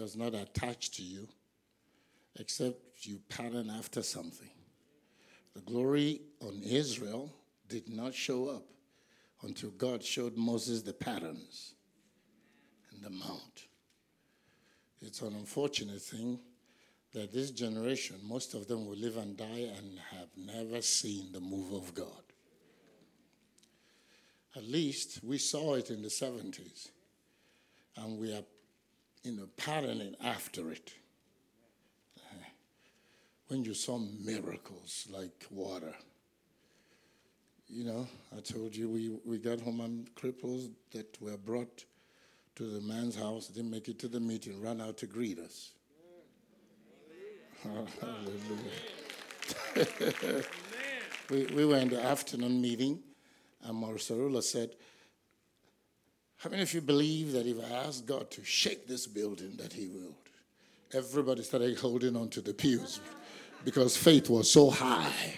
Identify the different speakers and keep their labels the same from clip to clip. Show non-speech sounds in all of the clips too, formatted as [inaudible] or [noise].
Speaker 1: does not attach to you except you pattern after something. The glory on Israel did not show up until God showed Moses the patterns in the mount. It's an unfortunate thing that this generation, most of them will live and die and have never seen the move of God. At least we saw it in the 70s, and we are, you know, patterning after it. Uh-huh. When you saw miracles like water, you know, I told you we, we got home and cripples that were brought to the man's house, didn't make it to the meeting, ran out to greet us. [laughs] Hallelujah. [laughs] we, we were in the afternoon meeting, and Marsarula said, How many of you believe that if I ask God to shake this building, that He will? Everybody started holding on to the pews because faith was so high.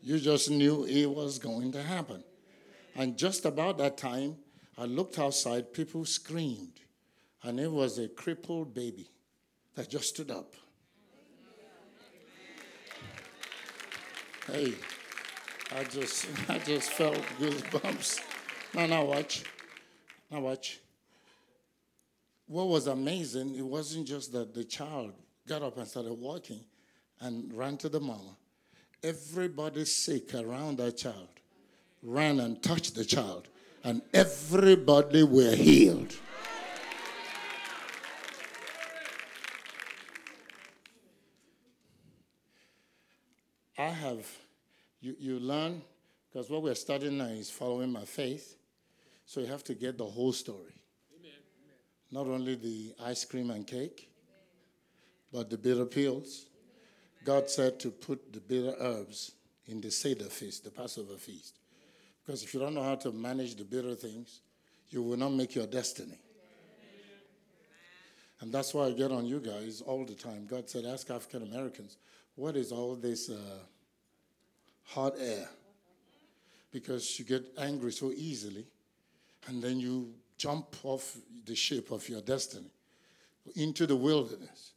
Speaker 1: You just knew it was going to happen. And just about that time, I looked outside, people screamed, and it was a crippled baby that just stood up. Hey, I just [laughs] I just felt goosebumps. Now now watch. Now watch. What was amazing, it wasn't just that the child got up and started walking and ran to the mama. Everybody sick around that child ran and touched the child, and everybody were healed. I have, you, you learn, because what we're studying now is following my faith. So you have to get the whole story. Not only the ice cream and cake, but the bitter pills. God said to put the bitter herbs in the Seder feast, the Passover feast. Because if you don't know how to manage the bitter things, you will not make your destiny. And that's why I get on you guys all the time. God said, ask African Americans, what is all this uh, hot air? Because you get angry so easily, and then you jump off the ship of your destiny into the wilderness.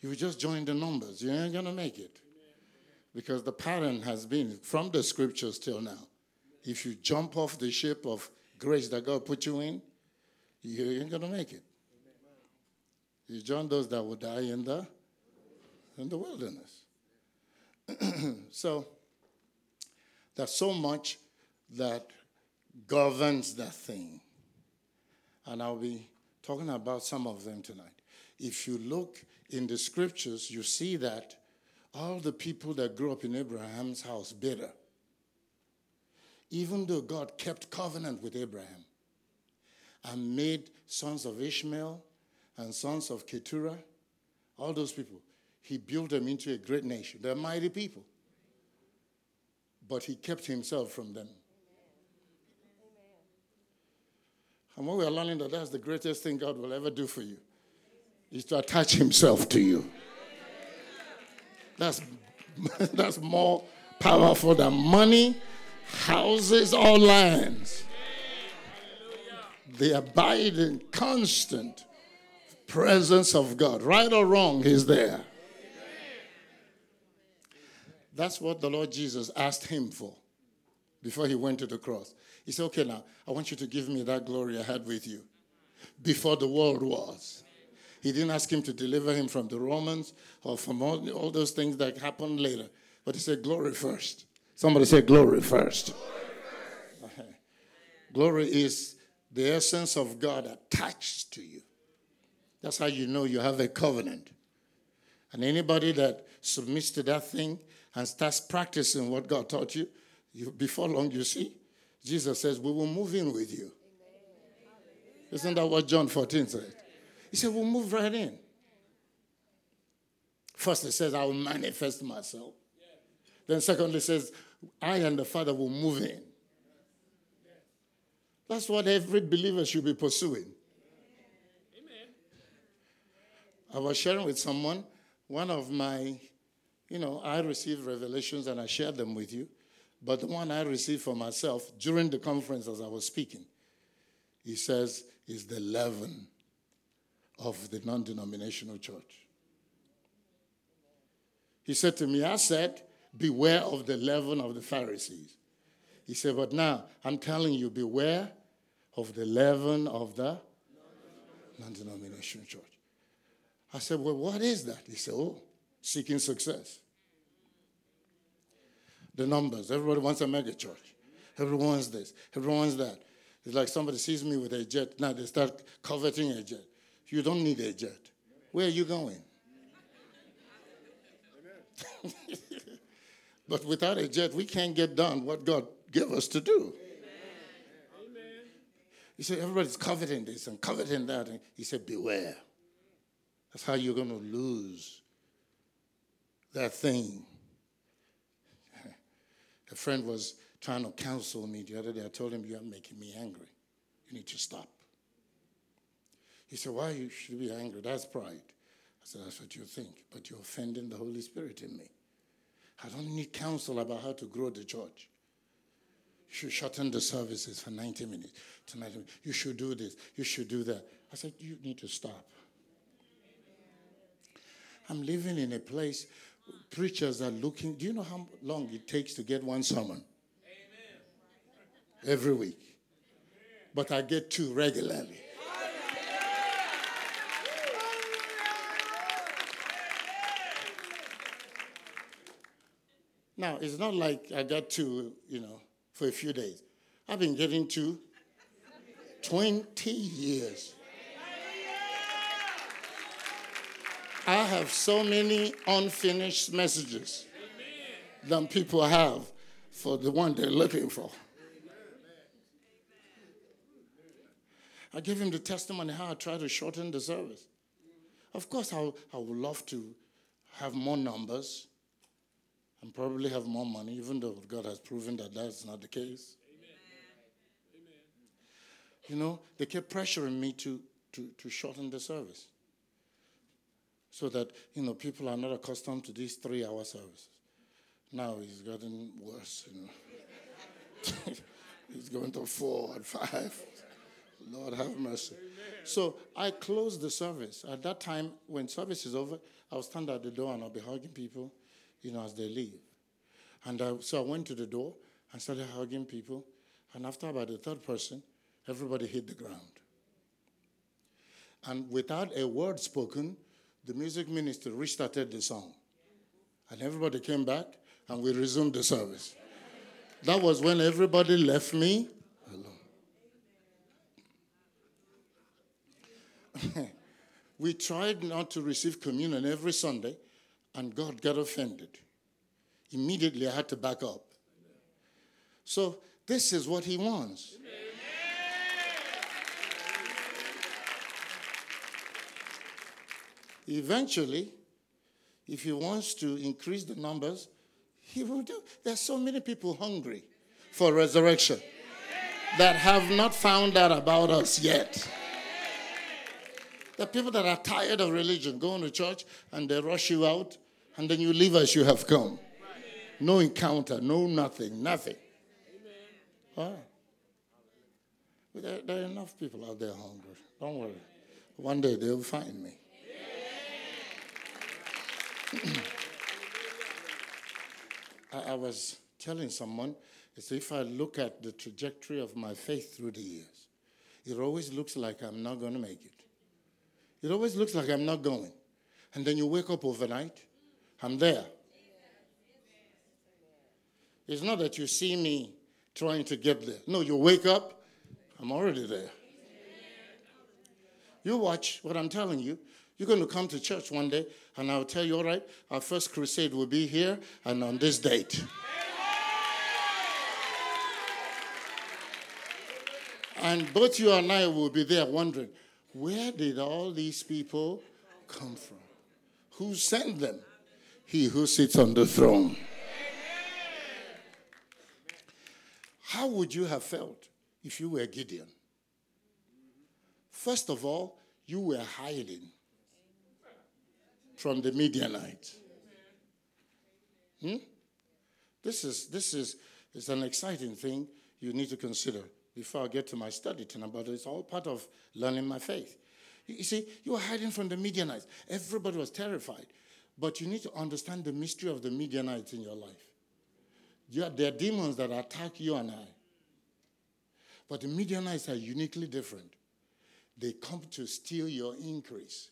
Speaker 1: You just join the numbers. You ain't going to make it. Because the pattern has been from the scriptures till now. If you jump off the ship of grace that God put you in, you ain't going to make it. You join those that will die in the, in the wilderness. [clears throat] so there's so much that governs that thing. And I'll be talking about some of them tonight. If you look in the scriptures, you see that all the people that grew up in Abraham's house bitter. Even though God kept covenant with Abraham and made sons of Ishmael and sons of Keturah, all those people, he built them into a great nation. They're mighty people. But he kept himself from them. And what we're learning that that's the greatest thing God will ever do for you is to attach himself to you. That's, [laughs] that's more powerful than money, houses, or lands. The abiding, constant presence of God, right or wrong, He's there. That's what the Lord Jesus asked him for before he went to the cross. He said, Okay, now, I want you to give me that glory I had with you before the world was. He didn't ask him to deliver him from the Romans or from all, all those things that happened later. But he said, Glory first. Somebody say, Glory first. Glory, [laughs] first. glory is the essence of God attached to you. That's how you know you have a covenant. And anybody that submits to that thing and starts practicing what God taught you, you before long you see, Jesus says, We will move in with you. Isn't that what John 14 said? He said, We'll move right in. First, he says, I will manifest myself. Then, secondly, says, I and the Father will move in. That's what every believer should be pursuing. Amen. I was sharing with someone, one of my, you know, I received revelations and I shared them with you. But the one I received for myself during the conference as I was speaking, he says, is the leaven of the non denominational church. He said to me, I said, beware of the leaven of the Pharisees. He said, but now I'm telling you, beware of the leaven of the non denominational church. I said, well, what is that? He said, oh, seeking success. The numbers. Everybody wants a mega church. Everyone wants this. Everyone wants that. It's like somebody sees me with a jet. Now they start coveting a jet. You don't need a jet. Where are you going? [laughs] but without a jet, we can't get done what God gave us to do. He said, everybody's coveting this and coveting that. And he said, beware. That's how you're going to lose that thing. A friend was trying to counsel me the other day. I told him, You're making me angry. You need to stop. He said, Why you should be angry? That's pride. I said, That's what you think, but you're offending the Holy Spirit in me. I don't need counsel about how to grow the church. You should shorten the services for 90 minutes to 90 minutes. You should do this. You should do that. I said, You need to stop. I'm living in a place, preachers are looking. Do you know how long it takes to get one sermon? Every week. But I get two regularly. Now, it's not like I got two, you know, for a few days. I've been getting two 20 years. I have so many unfinished messages than people have for the one they're looking for. I gave him the testimony how I try to shorten the service. Of course, I, I would love to have more numbers and probably have more money, even though God has proven that that's not the case. Amen. You know, they kept pressuring me to, to, to shorten the service so that, you know, people are not accustomed to these three hour services. Now it's gotten worse, you know. [laughs] it's going to four and five. [laughs] Lord have mercy. Amen. So I closed the service. At that time, when service is over, I'll stand at the door and I'll be hugging people, you know, as they leave. And I, so I went to the door and started hugging people. And after about the third person, everybody hit the ground. And without a word spoken, the music minister restarted the song. And everybody came back and we resumed the service. That was when everybody left me alone. [laughs] we tried not to receive communion every Sunday, and God got offended. Immediately, I had to back up. So, this is what He wants. Eventually, if he wants to increase the numbers, he will do. There's so many people hungry for resurrection that have not found out about us yet. There are people that are tired of religion, going to church and they rush you out, and then you leave as you have come. No encounter, no nothing, nothing. There, there are enough people out there hungry. Don't worry. One day they'll find me. [clears throat] I, I, was telling someone, it's if I look at the trajectory of my faith through the years, it always looks like I'm not going to make it. It always looks like I'm not going. And then you wake up overnight, I'm there. It's not that you see me trying to get there. No, you wake up, I'm already there. You watch what I'm telling you. You're going to come to church one day, and I'll tell you, all right, our first crusade will be here and on this date. And both you and I will be there wondering, where did all these people come from? Who sent them? He who sits on the throne. How would you have felt if you were Gideon? First of all, you were hiding from the Midianites. Hmm? This is this is is an exciting thing you need to consider before I get to my study tonight, but it's all part of learning my faith. You see, you were hiding from the Midianites. Everybody was terrified. But you need to understand the mystery of the Midianites in your life. Yeah, there are demons that attack you and I. But the Midianites are uniquely different. They come to steal your increase.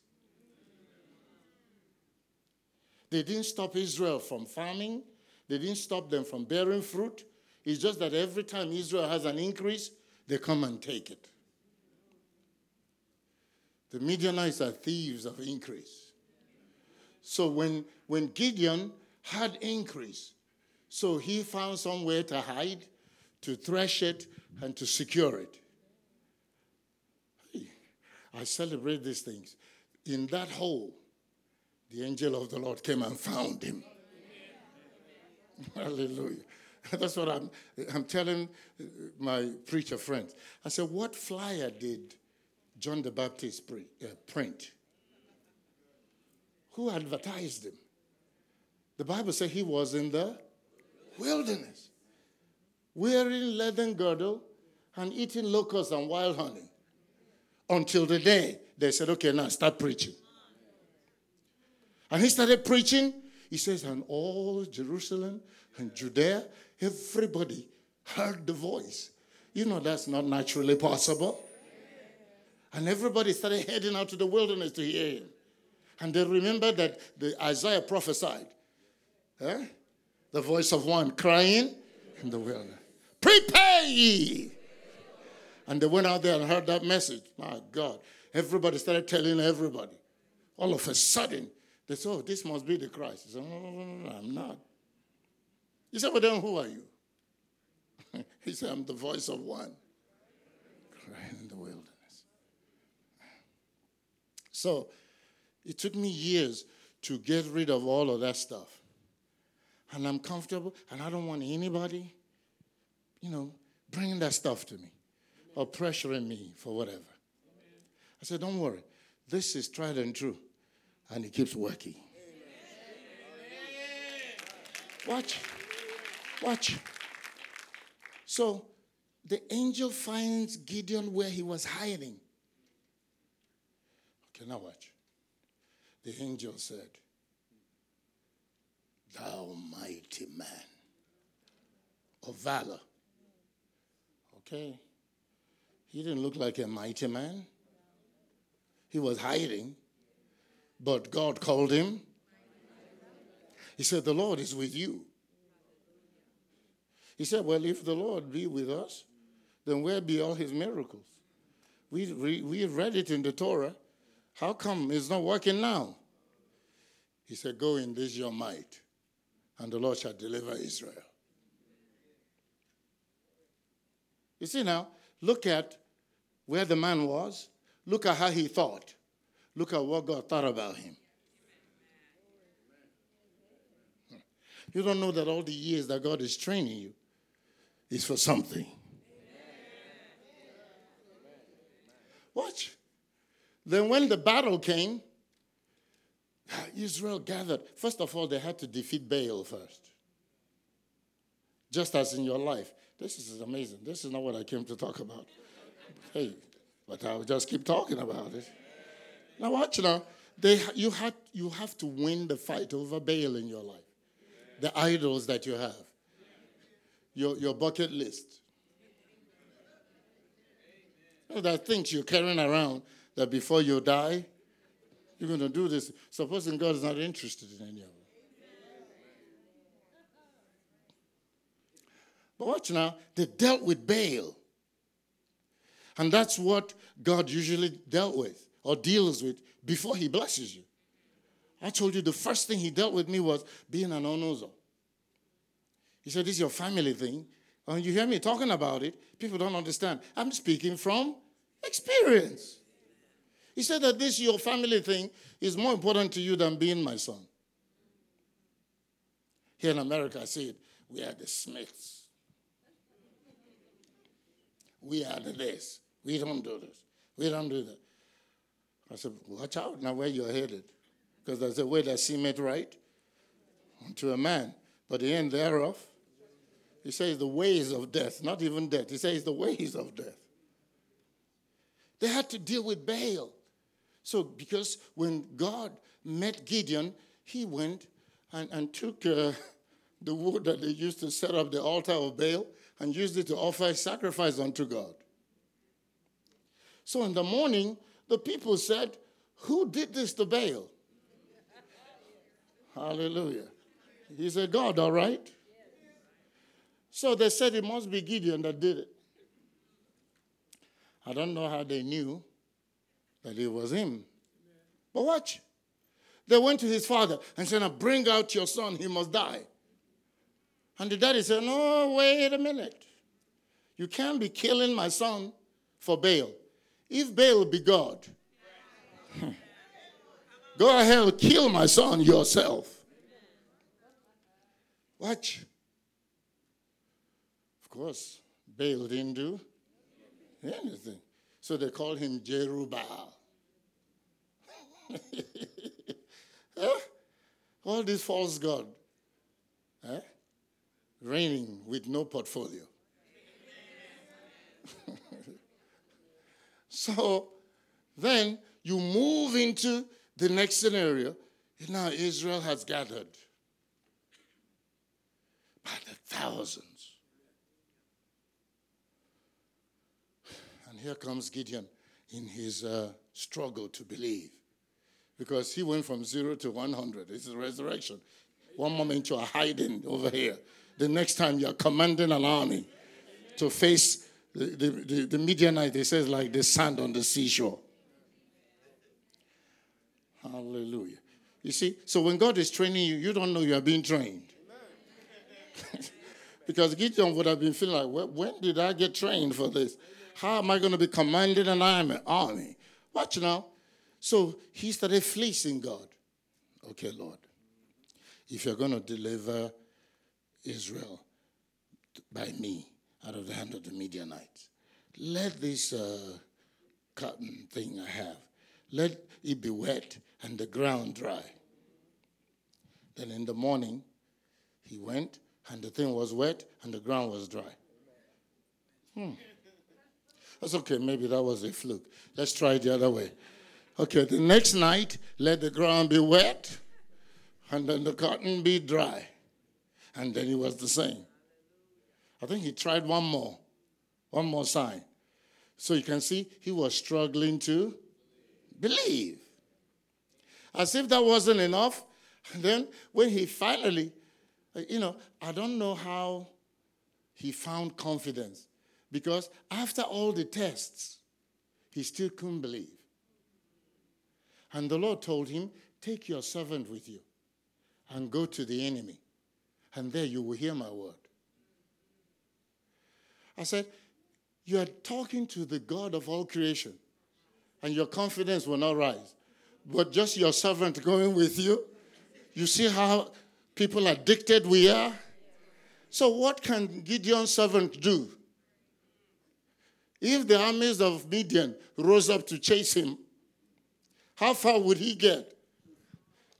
Speaker 1: They didn't stop Israel from farming, they didn't stop them from bearing fruit. It's just that every time Israel has an increase, they come and take it. The Midianites are thieves of increase. So when, when Gideon had increase, so he found somewhere to hide, to thresh it, and to secure it. I celebrate these things. In that hole, the angel of the Lord came and found him. Hallelujah. [laughs] That's what I'm, I'm telling my preacher friends. I said, What flyer did John the Baptist pre- uh, print? Who advertised him? The Bible said he was in the wilderness, wearing leathern girdle and eating locusts and wild honey until the day they said, Okay, now start preaching. And he started preaching. He says, And all Jerusalem and Judea, everybody heard the voice. You know that's not naturally possible. And everybody started heading out to the wilderness to hear him. And they remembered that the Isaiah prophesied. eh? The voice of one crying in the wilderness. Prepare ye. And they went out there and heard that message. My God. Everybody started telling everybody. All of a sudden, they said, Oh, this must be the Christ. He said, No, no, no, no, I'm not. He said, Well, then who are you? [laughs] he said, I'm the voice of one crying in the wilderness. So it took me years to get rid of all of that stuff. And I'm comfortable, and I don't want anybody, you know, bringing that stuff to me or pressuring me for whatever. I said, Don't worry. This is tried and true. And it keeps working. Watch. Watch. So the angel finds Gideon where he was hiding. Okay, now watch. The angel said, Thou mighty man of valor. Okay. He didn't look like a mighty man. He was hiding, but God called him. He said, The Lord is with you. He said, Well, if the Lord be with us, then where be all his miracles? We, we, we read it in the Torah. How come it's not working now? He said, Go in this your might, and the Lord shall deliver Israel. You see now, look at where the man was, look at how he thought, look at what God thought about him. You don't know that all the years that God is training you is for something. Watch. Then, when the battle came, Israel gathered. First of all, they had to defeat Baal first. Just as in your life. This is amazing. This is not what I came to talk about. Hey, but I'll just keep talking about it. Now, watch now. They, you, had, you have to win the fight over Baal in your life, the idols that you have, your, your bucket list. Know, there are things you're carrying around that before you die, you're going to do this. Supposing God is not interested in any of it. But watch now, they dealt with Baal. And that's what God usually dealt with or deals with before he blesses you. I told you the first thing he dealt with me was being an onozo. He said, This is your family thing. When you hear me talking about it, people don't understand. I'm speaking from experience. He said that this your family thing is more important to you than being my son. Here in America, I said. We are the Smiths. We are the this. We don't do this. We don't do that. I said, watch out now where you're headed. Because there's a way that seemeth right unto a man, but the end thereof. He says the ways of death, not even death. He says the ways of death. They had to deal with Baal. So, because when God met Gideon, he went and, and took uh, the wood that they used to set up the altar of Baal and used it to offer a sacrifice unto God. So, in the morning, the people said, Who did this to Baal? Hallelujah. He said, God, all right. So they said it must be Gideon that did it. I don't know how they knew that it was him. But watch. They went to his father and said, Now bring out your son, he must die. And the daddy said, No, wait a minute. You can't be killing my son for Baal. If Baal be God, go ahead, kill my son yourself. Watch. Of course, Baal didn't do anything. So they called him Jerubbaal. [laughs] Huh? All this false god huh? reigning with no portfolio. [laughs] so then you move into the next scenario. Now Israel has gathered by the thousands. And here comes Gideon in his uh, struggle to believe. Because he went from zero to 100. It's a resurrection. One moment you are hiding over here, the next time you are commanding an army to face the, the, the, Midianite, they says, like the sand on the seashore. Hallelujah. You see, so when God is training you, you don't know you are being trained. [laughs] because Gideon would have been feeling like, well, when did I get trained for this? How am I going to be commanding an army? Watch now. So he started fleecing God. Okay, Lord, if you're going to deliver Israel by me out of the hand of the Midianites, let this uh, cotton thing I have, let it be wet and the ground dry. Then in the morning, he went and the thing was wet and the ground was dry. Hmm. That's okay. Maybe that was a fluke. Let's try it the other way. Okay, the next night, let the ground be wet and then the cotton be dry. And then it was the same. I think he tried one more, one more sign. So you can see he was struggling to believe. As if that wasn't enough. And then when he finally, you know, I don't know how he found confidence. Because after all the tests, he still couldn't believe. And the Lord told him, Take your servant with you and go to the enemy, and there you will hear my word. I said, You are talking to the God of all creation, and your confidence will not rise. But just your servant going with you, you see how people addicted we are? So, what can Gideon's servant do? If the armies of Midian rose up to chase him, how far would he get?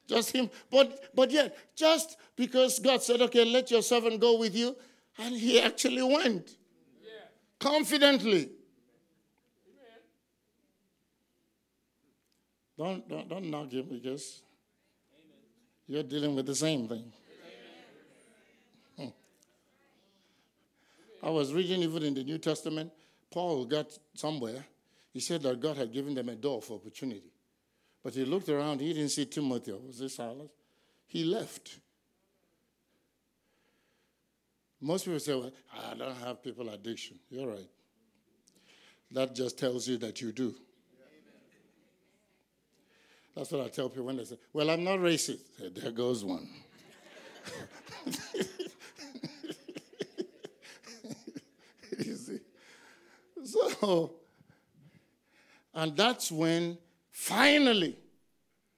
Speaker 1: Just him. But but yet, just because God said, okay, let your servant go with you, and he actually went. Confidently. Don't, don't, don't knock him because you're dealing with the same thing. Hmm. I was reading even in the New Testament, Paul got somewhere. He said that God had given them a door for opportunity. But he looked around, he didn't see Timothy. Was this Silas? He left. Most people say, well, I don't have people addiction. You're right. That just tells you that you do. That's what I tell people when they say, Well, I'm not racist. Say, there goes one. [laughs] you see? So, and that's when Finally,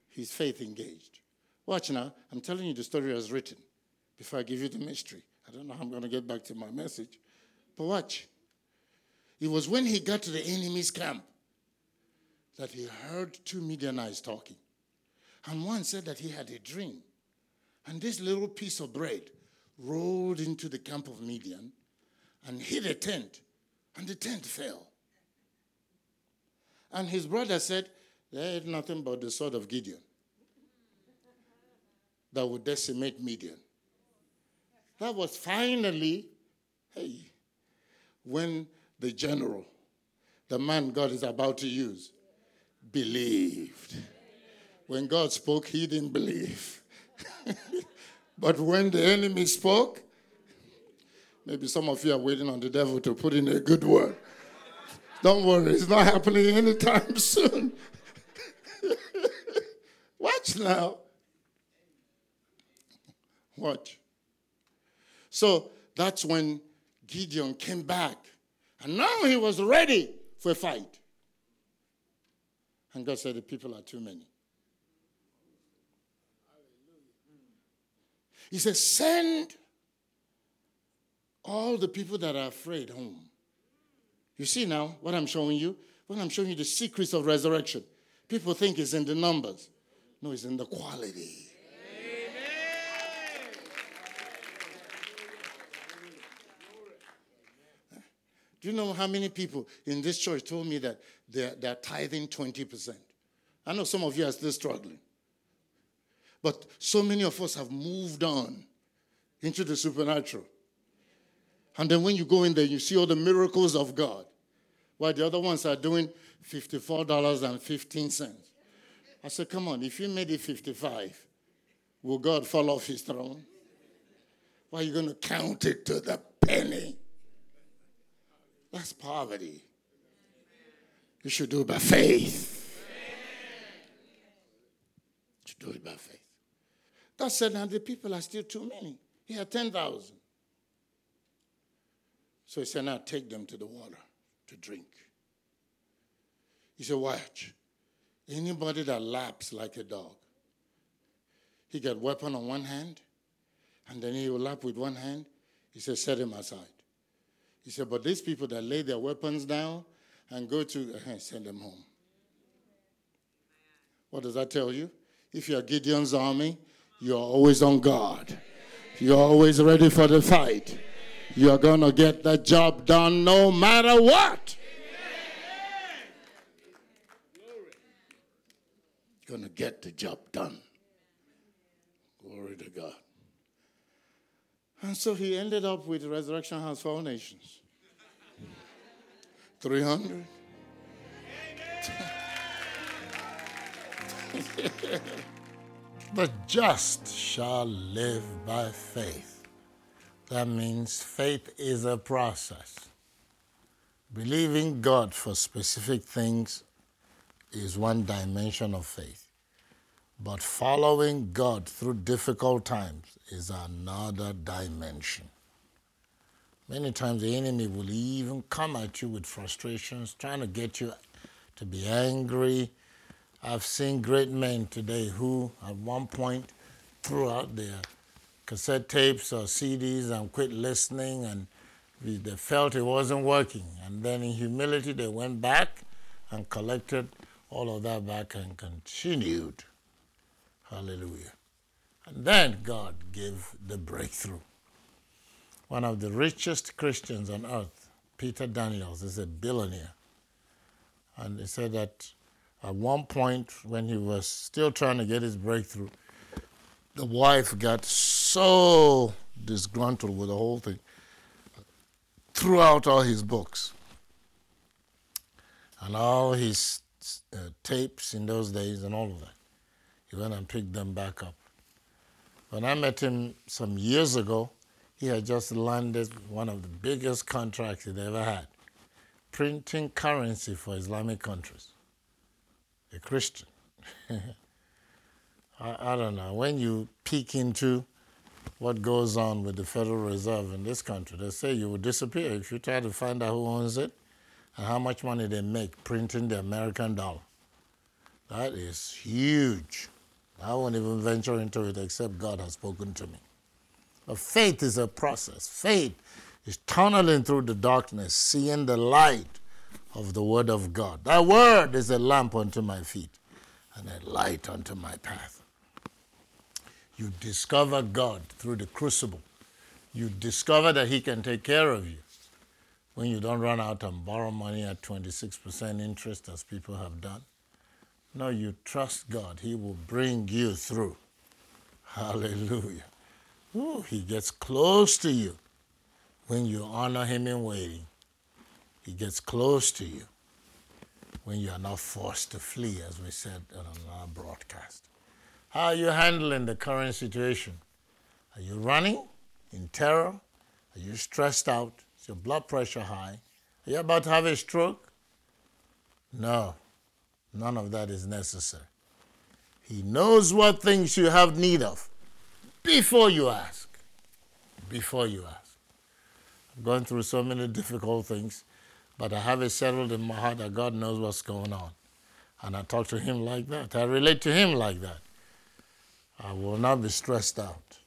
Speaker 1: his faith engaged. Watch now. I'm telling you the story as written before I give you the mystery. I don't know how I'm going to get back to my message. But watch. It was when he got to the enemy's camp that he heard two Midianites talking. And one said that he had a dream. And this little piece of bread rolled into the camp of Midian and hit a tent, and the tent fell. And his brother said, There ain't nothing but the sword of Gideon that would decimate Midian. That was finally, hey, when the general, the man God is about to use, believed. When God spoke, he didn't believe. [laughs] but when the enemy spoke, maybe some of you are waiting on the devil to put in a good word. Don't worry, it's not happening anytime [laughs] soon. [laughs] Watch now. Watch. So that's when Gideon came back. And now he was ready for a fight. And God said, The people are too many. He said, Send all the people that are afraid home. You see now what I'm showing you? When I'm showing you the secrets of resurrection, people think it's in the numbers. No, it's in the quality. You know how many people in this church told me that they're, they're tithing 20%? I know some of you are still struggling. But so many of us have moved on into the supernatural. And then when you go in there, you see all the miracles of God. While the other ones are doing $54.15. I said, come on, if you made it 55, will God fall off his throne? Why are you going to count it to the penny? That's poverty. You should do it by faith. You should do it by faith. God said, now the people are still too many. He had 10,000. So he said, now take them to the water to drink. He said, watch. Anybody that laps like a dog, he got weapon on one hand, and then he will lap with one hand. He said, set him aside. He said, but these people that lay their weapons down and go to, uh, send them home. What does that tell you? If you're Gideon's army, you're always on guard. You're always ready for the fight. You're going to get the job done no matter what. You're Going to get the job done. Glory to God. And so he ended up with Resurrection House for All Nations. 300. [laughs] the just shall live by faith. That means faith is a process. Believing God for specific things is one dimension of faith. But following God through difficult times is another dimension. Many times the enemy will even come at you with frustrations, trying to get you to be angry. I've seen great men today who, at one point, threw out their cassette tapes or CDs and quit listening, and they felt it wasn't working. And then, in humility, they went back and collected all of that back and continued. Hallelujah. And then God gave the breakthrough. One of the richest Christians on earth, Peter Daniels, is a billionaire. And he said that at one point, when he was still trying to get his breakthrough, the wife got so disgruntled with the whole thing, threw out all his books and all his uh, tapes in those days and all of that. He went and picked them back up. When I met him some years ago, he had just landed one of the biggest contracts he'd ever had printing currency for Islamic countries. A Christian. [laughs] I, I don't know. When you peek into what goes on with the Federal Reserve in this country, they say you will disappear if you try to find out who owns it and how much money they make printing the American dollar. That is huge. I won't even venture into it except God has spoken to me. Faith is a process. Faith is tunneling through the darkness, seeing the light of the Word of God. That Word is a lamp unto my feet and a light unto my path. You discover God through the crucible. You discover that He can take care of you when you don't run out and borrow money at 26% interest, as people have done. No, you trust God. He will bring you through. Hallelujah. Ooh, he gets close to you when you honor Him in waiting. He gets close to you when you are not forced to flee, as we said on our broadcast. How are you handling the current situation? Are you running in terror? Are you stressed out? Is your blood pressure high? Are you about to have a stroke? No, none of that is necessary. He knows what things you have need of before you ask. Before you ask. I'm going through so many difficult things, but I have it settled in my heart that God knows what's going on. And I talk to Him like that. I relate to Him like that. I will not be stressed out.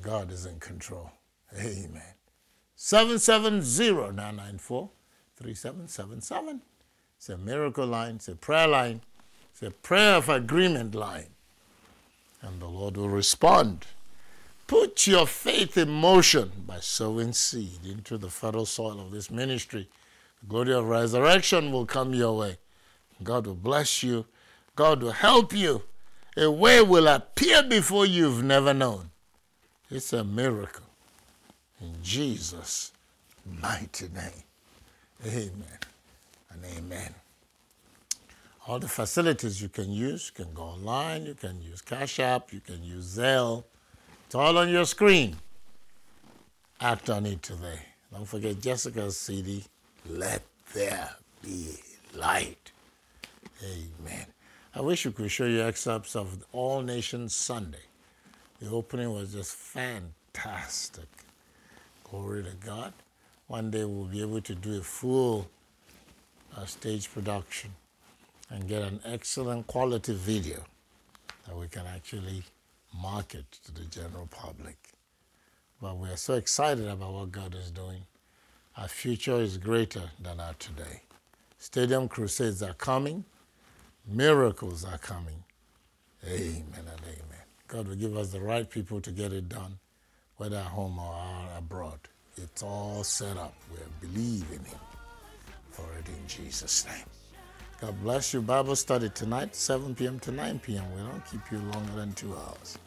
Speaker 1: God is in control. Amen. 770-994-3777. It's a miracle line. It's a prayer line. It's a prayer of agreement line. And the Lord will respond. Put your faith in motion by sowing seed into the fertile soil of this ministry. The glory of resurrection will come your way. God will bless you. God will help you. A way will appear before you've never known. It's a miracle. In Jesus' mighty name. Amen and amen. All the facilities you can use, you can go online, you can use Cash App, you can use Zelle. It's all on your screen. Act on it today. Don't forget Jessica's CD, Let There Be Light. Amen. I wish we could show you excerpts of All Nations Sunday. The opening was just fantastic. Glory to God. One day we'll be able to do a full uh, stage production and get an excellent quality video that we can actually market to the general public. But we are so excited about what God is doing. Our future is greater than our today. Stadium crusades are coming, miracles are coming. Amen and amen. God will give us the right people to get it done, whether at home or abroad. It's all set up. We believe in Him for it in Jesus' name. God bless you. Bible study tonight, 7 p.m. to 9 p.m. We don't keep you longer than two hours.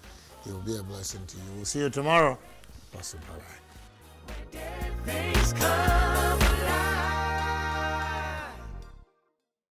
Speaker 1: It will be a blessing to you. We'll see you tomorrow. Blessed. Bye bye.